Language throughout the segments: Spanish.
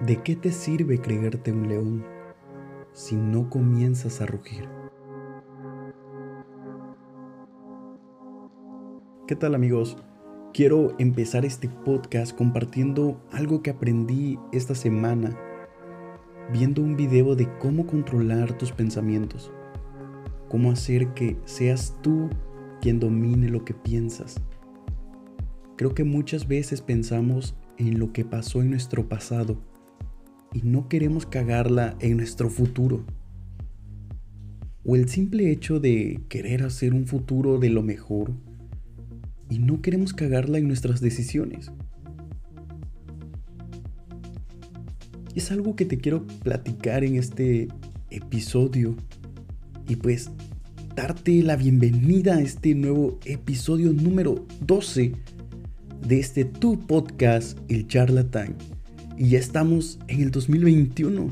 ¿De qué te sirve creerte un león si no comienzas a rugir? ¿Qué tal amigos? Quiero empezar este podcast compartiendo algo que aprendí esta semana viendo un video de cómo controlar tus pensamientos, cómo hacer que seas tú quien domine lo que piensas. Creo que muchas veces pensamos en lo que pasó en nuestro pasado y no queremos cagarla en nuestro futuro. O el simple hecho de querer hacer un futuro de lo mejor y no queremos cagarla en nuestras decisiones. Es algo que te quiero platicar en este episodio y pues darte la bienvenida a este nuevo episodio número 12 de este tu podcast, El Charlatán. Y ya estamos en el 2021.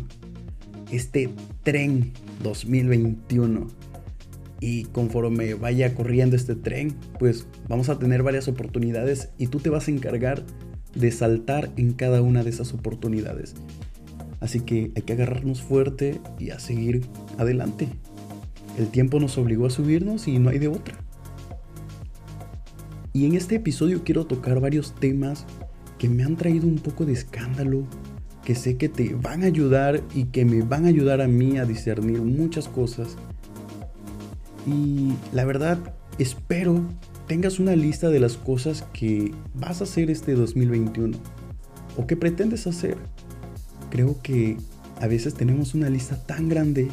Este tren 2021. Y conforme vaya corriendo este tren, pues vamos a tener varias oportunidades y tú te vas a encargar de saltar en cada una de esas oportunidades. Así que hay que agarrarnos fuerte y a seguir adelante. El tiempo nos obligó a subirnos y no hay de otra. Y en este episodio quiero tocar varios temas que me han traído un poco de escándalo, que sé que te van a ayudar y que me van a ayudar a mí a discernir muchas cosas. Y la verdad, espero tengas una lista de las cosas que vas a hacer este 2021 o que pretendes hacer. Creo que a veces tenemos una lista tan grande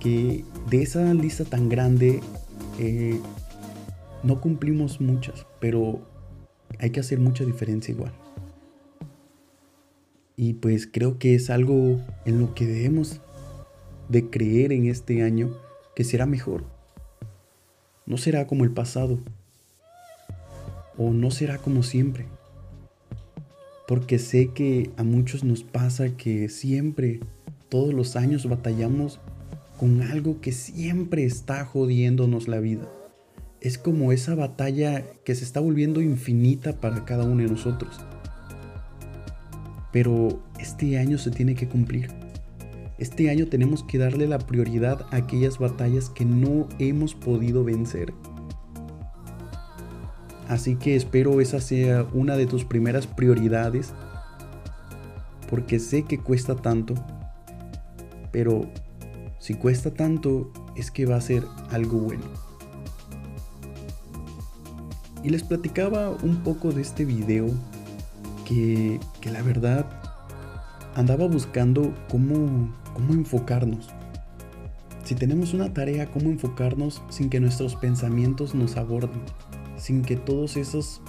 que de esa lista tan grande eh, no cumplimos muchas, pero hay que hacer mucha diferencia igual. Y pues creo que es algo en lo que debemos de creer en este año que será mejor. No será como el pasado. O no será como siempre. Porque sé que a muchos nos pasa que siempre, todos los años batallamos con algo que siempre está jodiéndonos la vida es como esa batalla que se está volviendo infinita para cada uno de nosotros. Pero este año se tiene que cumplir. Este año tenemos que darle la prioridad a aquellas batallas que no hemos podido vencer. Así que espero esa sea una de tus primeras prioridades. Porque sé que cuesta tanto. Pero si cuesta tanto es que va a ser algo bueno. Y les platicaba un poco de este video que, la verdad andaba buscando cómo, cómo enfocarnos. Si tenemos una tarea, cómo enfocarnos sin que nuestros pensamientos nos aborden, sin que todos esos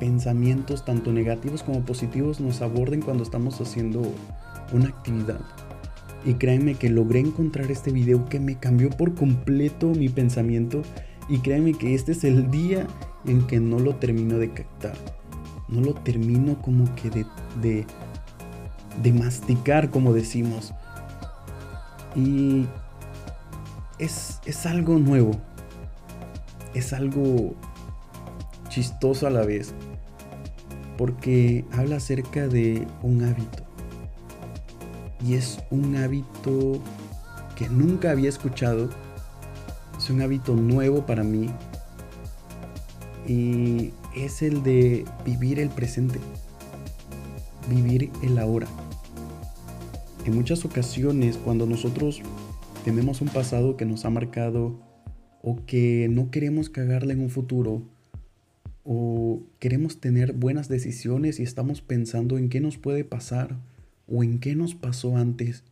pensamientos, tanto negativos como positivos, nos aborden cuando estamos haciendo una actividad. Y créanme que logré encontrar este video que me cambió por completo mi pensamiento. Y créanme que este es el día en que no lo termino de captar. No lo termino como que de, de, de masticar, como decimos. Y es, es algo nuevo. Es algo chistoso a la vez. Porque habla acerca de un hábito. Y es un hábito que nunca había escuchado. Es un hábito nuevo para mí y es el de vivir el presente, vivir el ahora. En muchas ocasiones cuando nosotros tenemos un pasado que nos ha marcado o que no queremos cagarle en un futuro o queremos tener buenas decisiones y estamos pensando en qué nos puede pasar o en qué nos pasó antes,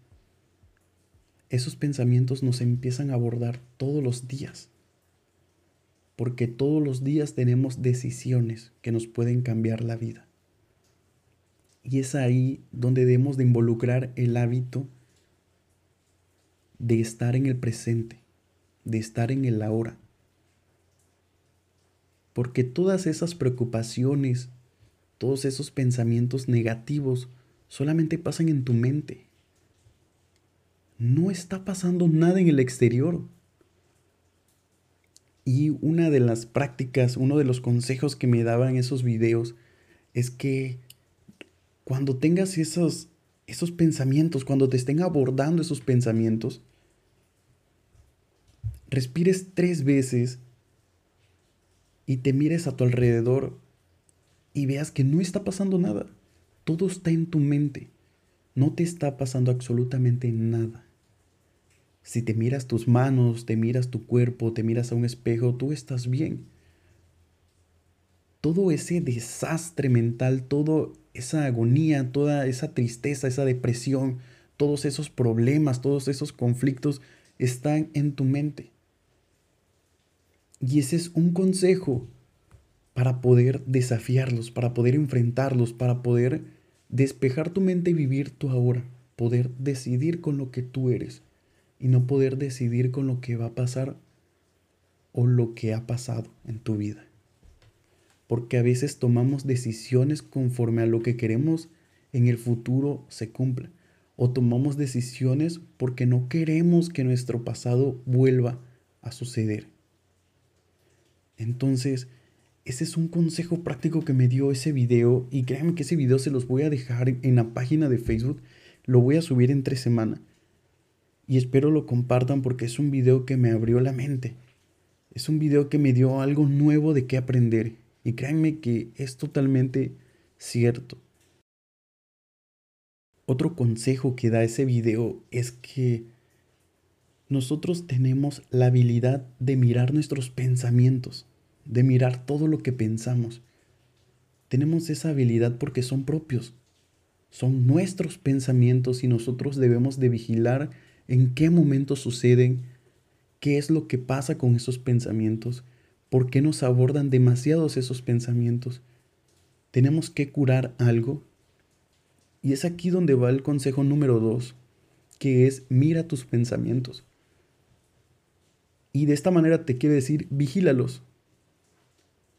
esos pensamientos nos empiezan a abordar todos los días porque todos los días tenemos decisiones que nos pueden cambiar la vida. Y es ahí donde debemos de involucrar el hábito de estar en el presente, de estar en el ahora. Porque todas esas preocupaciones, todos esos pensamientos negativos solamente pasan en tu mente. No está pasando nada en el exterior. Y una de las prácticas, uno de los consejos que me daban esos videos es que cuando tengas esos esos pensamientos, cuando te estén abordando esos pensamientos, respires tres veces y te mires a tu alrededor y veas que no está pasando nada. Todo está en tu mente. No te está pasando absolutamente nada. Si te miras tus manos, te miras tu cuerpo, te miras a un espejo, tú estás bien. Todo ese desastre mental, toda esa agonía, toda esa tristeza, esa depresión, todos esos problemas, todos esos conflictos están en tu mente. Y ese es un consejo para poder desafiarlos, para poder enfrentarlos, para poder despejar tu mente y vivir tu ahora, poder decidir con lo que tú eres y no poder decidir con lo que va a pasar o lo que ha pasado en tu vida. Porque a veces tomamos decisiones conforme a lo que queremos en el futuro se cumpla. O tomamos decisiones porque no queremos que nuestro pasado vuelva a suceder. Entonces, ese es un consejo práctico que me dio ese video y créanme que ese video se los voy a dejar en la página de Facebook. Lo voy a subir entre semana y espero lo compartan porque es un video que me abrió la mente. Es un video que me dio algo nuevo de qué aprender. Y créanme que es totalmente cierto. Otro consejo que da ese video es que nosotros tenemos la habilidad de mirar nuestros pensamientos, de mirar todo lo que pensamos. Tenemos esa habilidad porque son propios, son nuestros pensamientos y nosotros debemos de vigilar en qué momentos suceden, qué es lo que pasa con esos pensamientos, por qué nos abordan demasiados esos pensamientos. Tenemos que curar algo. Y es aquí donde va el consejo número dos, que es mira tus pensamientos. Y de esta manera te quiere decir, vigílalos,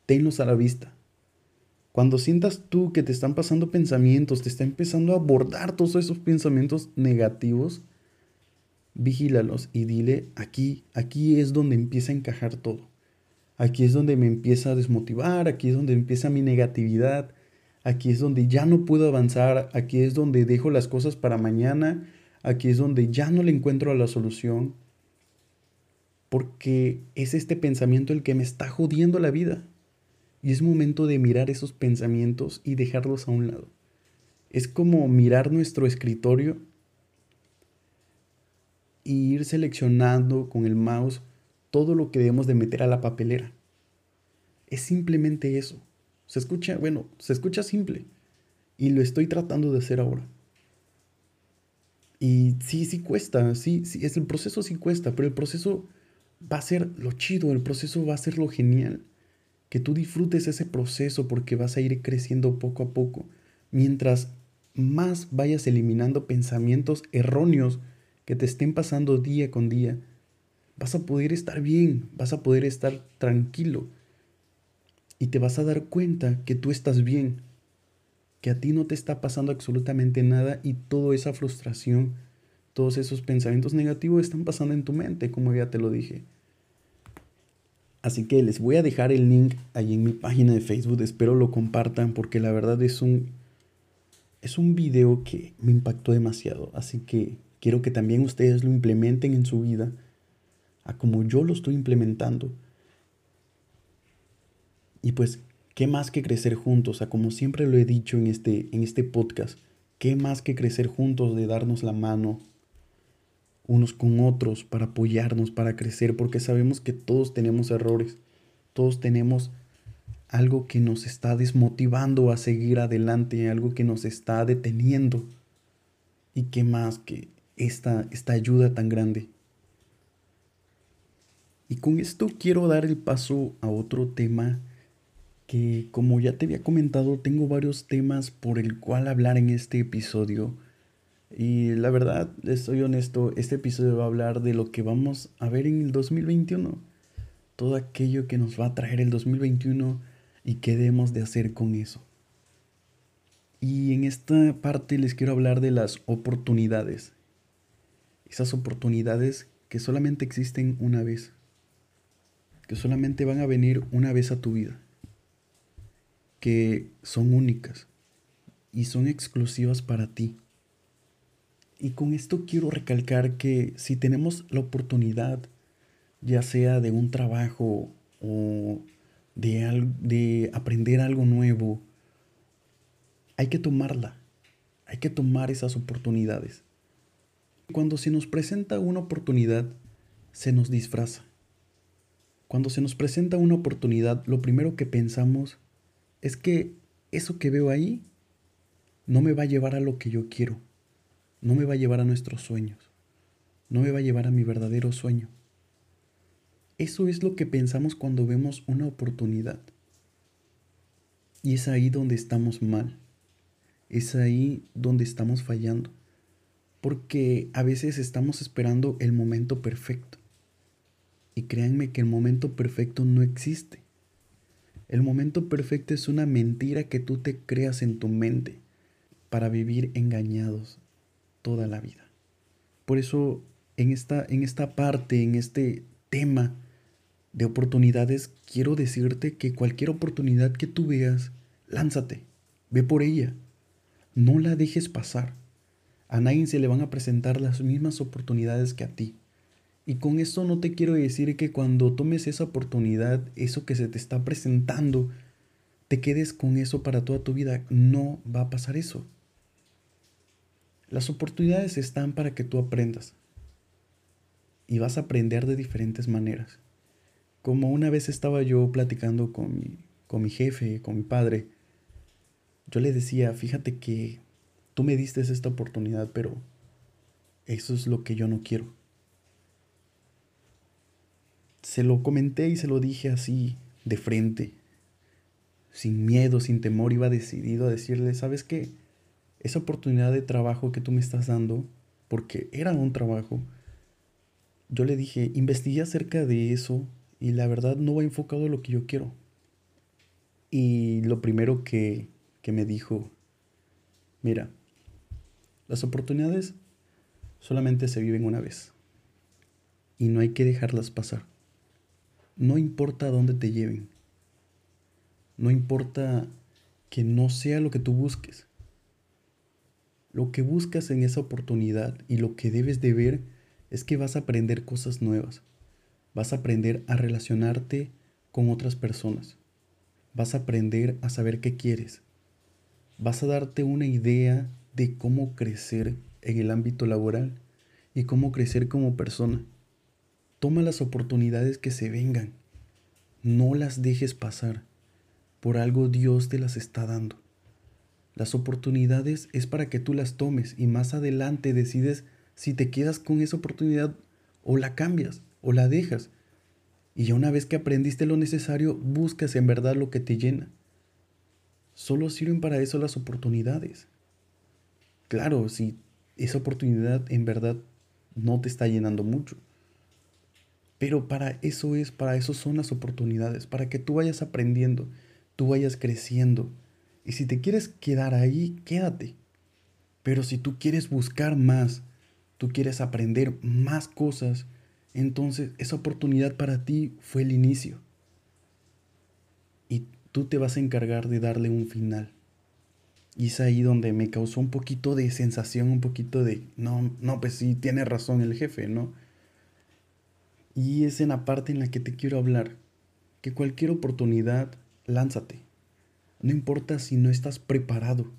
tenlos a la vista. Cuando sientas tú que te están pasando pensamientos, te está empezando a abordar todos esos pensamientos negativos, vigílalos y dile, aquí, aquí es donde empieza a encajar todo. Aquí es donde me empieza a desmotivar, aquí es donde empieza mi negatividad, aquí es donde ya no puedo avanzar, aquí es donde dejo las cosas para mañana, aquí es donde ya no le encuentro a la solución. Porque es este pensamiento el que me está jodiendo la vida. Y es momento de mirar esos pensamientos y dejarlos a un lado. Es como mirar nuestro escritorio y ir seleccionando con el mouse todo lo que debemos de meter a la papelera. Es simplemente eso. Se escucha, bueno, se escucha simple. Y lo estoy tratando de hacer ahora. Y sí, sí cuesta, sí, sí, es el proceso sí cuesta, pero el proceso va a ser lo chido, el proceso va a ser lo genial. Que tú disfrutes ese proceso porque vas a ir creciendo poco a poco. Mientras más vayas eliminando pensamientos erróneos que te estén pasando día con día, vas a poder estar bien, vas a poder estar tranquilo y te vas a dar cuenta que tú estás bien, que a ti no te está pasando absolutamente nada y toda esa frustración, todos esos pensamientos negativos están pasando en tu mente, como ya te lo dije. Así que les voy a dejar el link ahí en mi página de Facebook, espero lo compartan porque la verdad es un es un video que me impactó demasiado, así que Quiero que también ustedes lo implementen en su vida, a como yo lo estoy implementando. Y pues, ¿qué más que crecer juntos? A como siempre lo he dicho en este, en este podcast, ¿qué más que crecer juntos de darnos la mano unos con otros para apoyarnos, para crecer? Porque sabemos que todos tenemos errores, todos tenemos algo que nos está desmotivando a seguir adelante, algo que nos está deteniendo. ¿Y qué más que esta, esta ayuda tan grande. Y con esto quiero dar el paso a otro tema que como ya te había comentado tengo varios temas por el cual hablar en este episodio. Y la verdad, les soy honesto, este episodio va a hablar de lo que vamos a ver en el 2021. Todo aquello que nos va a traer el 2021 y qué debemos de hacer con eso. Y en esta parte les quiero hablar de las oportunidades esas oportunidades que solamente existen una vez, que solamente van a venir una vez a tu vida, que son únicas y son exclusivas para ti. Y con esto quiero recalcar que si tenemos la oportunidad, ya sea de un trabajo o de, de aprender algo nuevo, hay que tomarla. Hay que tomar esas oportunidades. Cuando se nos presenta una oportunidad, se nos disfraza. Cuando se nos presenta una oportunidad, lo primero que pensamos es que eso que veo ahí no me va a llevar a lo que yo quiero, no me va a llevar a nuestros sueños, no me va a llevar a mi verdadero sueño. Eso es lo que pensamos cuando vemos una oportunidad. Y es ahí donde estamos mal, es ahí donde estamos fallando, porque a veces estamos esperando el momento perfecto y créanme que el momento perfecto no existe. El momento perfecto es una mentira que tú te creas en tu mente para vivir engañados toda la vida. Por eso en esta, en esta parte, en este tema de oportunidades, quiero decirte que cualquier oportunidad que tú veas, lánzate, ve por ella. No la dejes pasar. A nadie se le van a presentar las mismas oportunidades que a ti. Y con esto no te quiero decir que cuando tomes esa oportunidad, eso que se te está presentando, te quedes con eso para toda tu vida. No va a pasar eso. Las oportunidades están para que tú aprendas. Y vas a aprender de diferentes maneras. Como una vez estaba yo platicando con mi, con mi jefe, con mi padre, yo le decía, fíjate que tú me diste esta oportunidad, pero eso es lo que yo no quiero se lo comenté y se lo dije así, de frente, sin miedo, sin temor, iba decidido a decirle, ¿sabes qué? Esa oportunidad de trabajo que tú me estás dando, porque era un trabajo, yo le dije, investigué acerca de eso y la verdad no va enfocado a lo que yo quiero. Y lo primero que, que me dijo, mira, las oportunidades solamente se viven una vez y no hay que dejarlas pasar. No importa dónde te lleven. No importa que no sea lo que tú busques. Lo que buscas en esa oportunidad y lo que debes de ver es que vas a aprender cosas nuevas. Vas a aprender a relacionarte con otras personas. Vas a aprender a saber qué quieres. Vas a darte una idea de cómo crecer en el ámbito laboral y cómo crecer como persona. Toma las oportunidades que se vengan. No las dejes pasar. Por algo Dios te las está dando. Las oportunidades es para que tú las tomes y más adelante decides si te quedas con esa oportunidad o la cambias o la dejas. Y ya una vez que aprendiste lo necesario, buscas en verdad lo que te llena. Solo sirven para eso las oportunidades. Claro, si esa oportunidad en verdad no te está llenando mucho. Pero para eso es, para eso son las oportunidades, para que tú vayas aprendiendo, tú vayas creciendo. Y si te quieres quedar ahí, quédate. Pero si tú quieres buscar más, tú quieres aprender más cosas, entonces esa oportunidad para ti fue el inicio. Y tú te vas a encargar de darle un final. Y es ahí donde me causó un poquito de sensación, un poquito de, no, no, pues sí, tiene razón el jefe, ¿no? Y es en la parte en la que te quiero hablar, que cualquier oportunidad, lánzate. No importa si no estás preparado,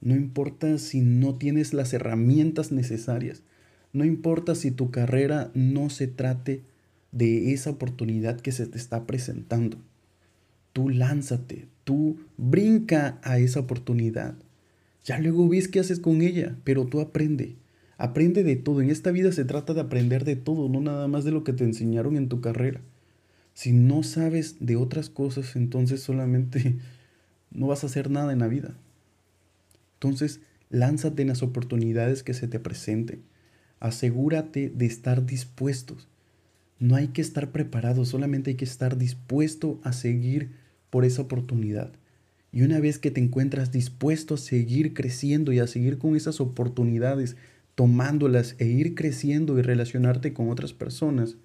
no importa si no tienes las herramientas necesarias, no importa si tu carrera no se trate de esa oportunidad que se te está presentando. Tú lánzate, tú brinca a esa oportunidad. Ya luego ves qué haces con ella, pero tú aprende. Aprende de todo. En esta vida se trata de aprender de todo, no nada más de lo que te enseñaron en tu carrera. Si no sabes de otras cosas, entonces solamente no vas a hacer nada en la vida. Entonces, lánzate en las oportunidades que se te presenten. Asegúrate de estar dispuestos. No hay que estar preparado, solamente hay que estar dispuesto a seguir por esa oportunidad. Y una vez que te encuentras dispuesto a seguir creciendo y a seguir con esas oportunidades tomándolas e ir creciendo y relacionarte con otras personas,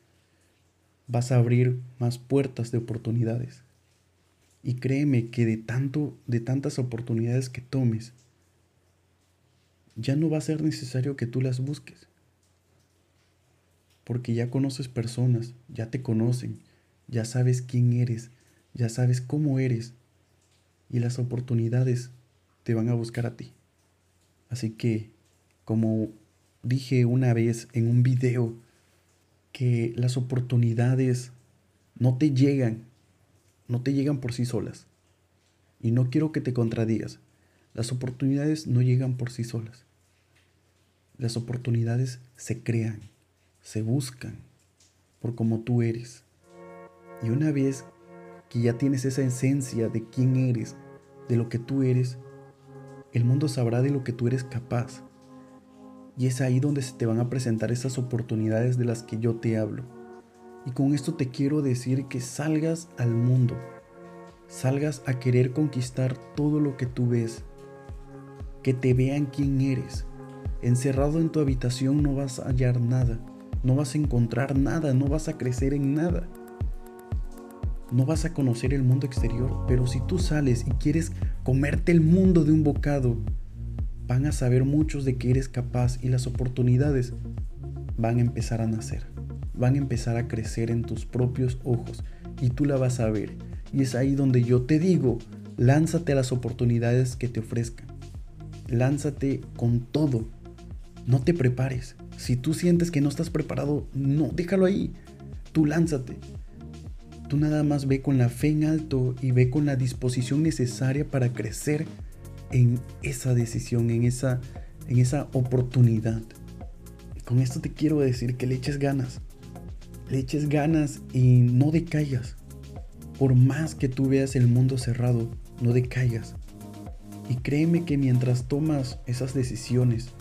vas a abrir más puertas de oportunidades. Y créeme que de tanto de tantas oportunidades que tomes, ya no va a ser necesario que tú las busques. Porque ya conoces personas, ya te conocen, ya sabes quién eres, ya sabes cómo eres y las oportunidades te van a buscar a ti. Así que, como dije una vez en un video, que las oportunidades no te llegan, no te llegan por sí solas. Y no quiero que te contradigas. Las oportunidades no llegan por sí solas. Las oportunidades se crean, se buscan por como tú eres. Y una vez que ya tienes esa esencia de quién eres, de lo que tú eres, el mundo sabrá de lo que tú eres capaz. Y es ahí donde se te van a presentar esas oportunidades de las que yo te hablo. Y con esto te quiero decir que salgas al mundo, salgas a querer conquistar todo lo que tú ves, que te vean quién eres. Encerrado en tu habitación no vas a hallar nada, no vas a encontrar nada, no vas a crecer en nada no vas a conocer el mundo exterior, pero si tú sales y quieres comerte el mundo de un bocado, van a saber muchos de que eres capaz y las oportunidades van a empezar a nacer, van a empezar a crecer en tus propios ojos y tú la vas a ver. Y es ahí donde yo te digo, lánzate a las oportunidades que te ofrezcan. Lánzate con todo. No te prepares. Si tú sientes que no estás preparado, no, déjalo ahí. Tú lánzate. Tú nada más ve con la fe en alto y ve con la disposición necesaria para crecer en esa decisión, en esa, en esa oportunidad. Con esto te quiero decir que le eches ganas. Le eches ganas y no decaigas. Por más que tú veas el mundo cerrado, no decaigas. Y créeme que mientras tomas esas decisiones,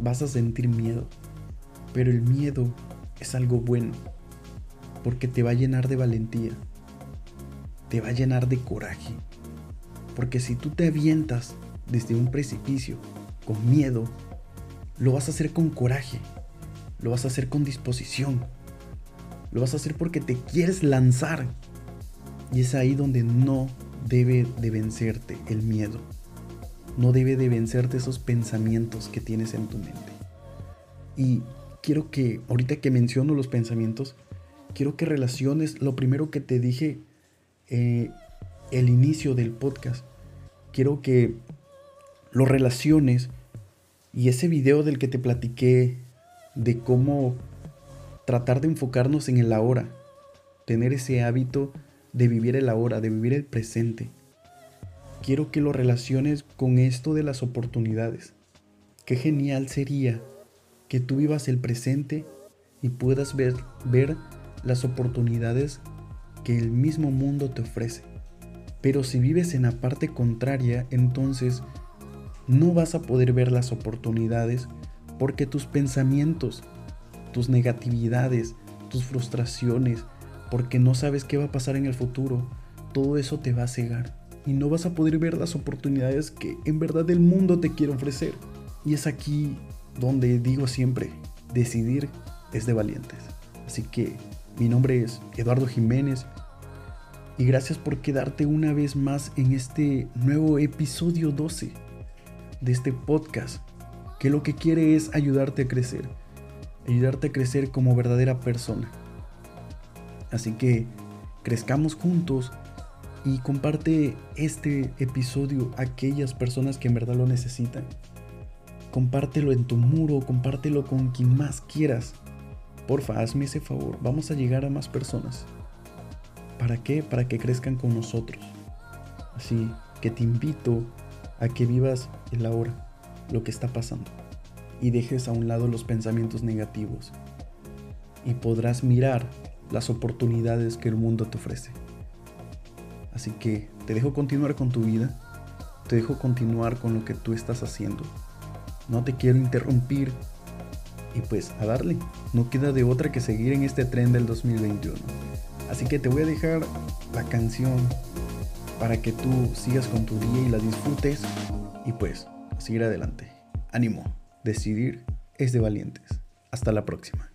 vas a sentir miedo. Pero el miedo es algo bueno porque te va a llenar de valentía, te va a llenar de coraje. Porque si tú te avientas desde un precipicio con miedo, lo vas a hacer con coraje, lo vas a hacer con disposición, lo vas a hacer porque te quieres lanzar. Y es ahí donde no debe de vencerte el miedo. No debe de vencerte esos pensamientos que tienes en tu mente. Y quiero que, ahorita que menciono los pensamientos, quiero que relaciones lo primero que te dije eh, el inicio del podcast. Quiero que lo relaciones y ese video del que te platiqué de cómo tratar de enfocarnos en el ahora, tener ese hábito de vivir el ahora, de vivir el presente. Quiero que lo relaciones con esto de las oportunidades. Qué genial sería que tú vivas el presente y puedas ver, ver las oportunidades que el mismo mundo te ofrece. Pero si vives en la parte contraria, entonces no vas a poder ver las oportunidades porque tus pensamientos, tus negatividades, tus frustraciones, porque no sabes qué va a pasar en el futuro, todo eso te va a cegar y no vas a poder ver las oportunidades que en verdad el mundo te quiere ofrecer. Y es aquí donde digo siempre, decidir es de valientes. Así que mi nombre es Eduardo Jiménez y gracias por quedarte una vez más en este nuevo episodio 12 de este podcast que lo que quiere es ayudarte a crecer, ayudarte a crecer como verdadera persona. Así que crezcamos juntos y comparte este episodio a aquellas personas que en verdad lo necesitan. Compártelo en tu muro, compártelo con quien más quieras Porfa, hazme ese favor. Vamos a llegar a más personas. ¿Para qué? Para que crezcan con nosotros. Así que te invito a que vivas el ahora, lo que está pasando, y dejes a un lado los pensamientos negativos. Y podrás mirar las oportunidades que el mundo te ofrece. Así que te dejo continuar con tu vida, te dejo continuar con lo que tú estás haciendo. No te quiero interrumpir y pues a darle, no queda de otra que seguir en este tren del 2021. Así que te voy a dejar la canción para que tú sigas con tu día y la disfrutes y pues seguir adelante. Ánimo, decidir es de valientes. Hasta la próxima.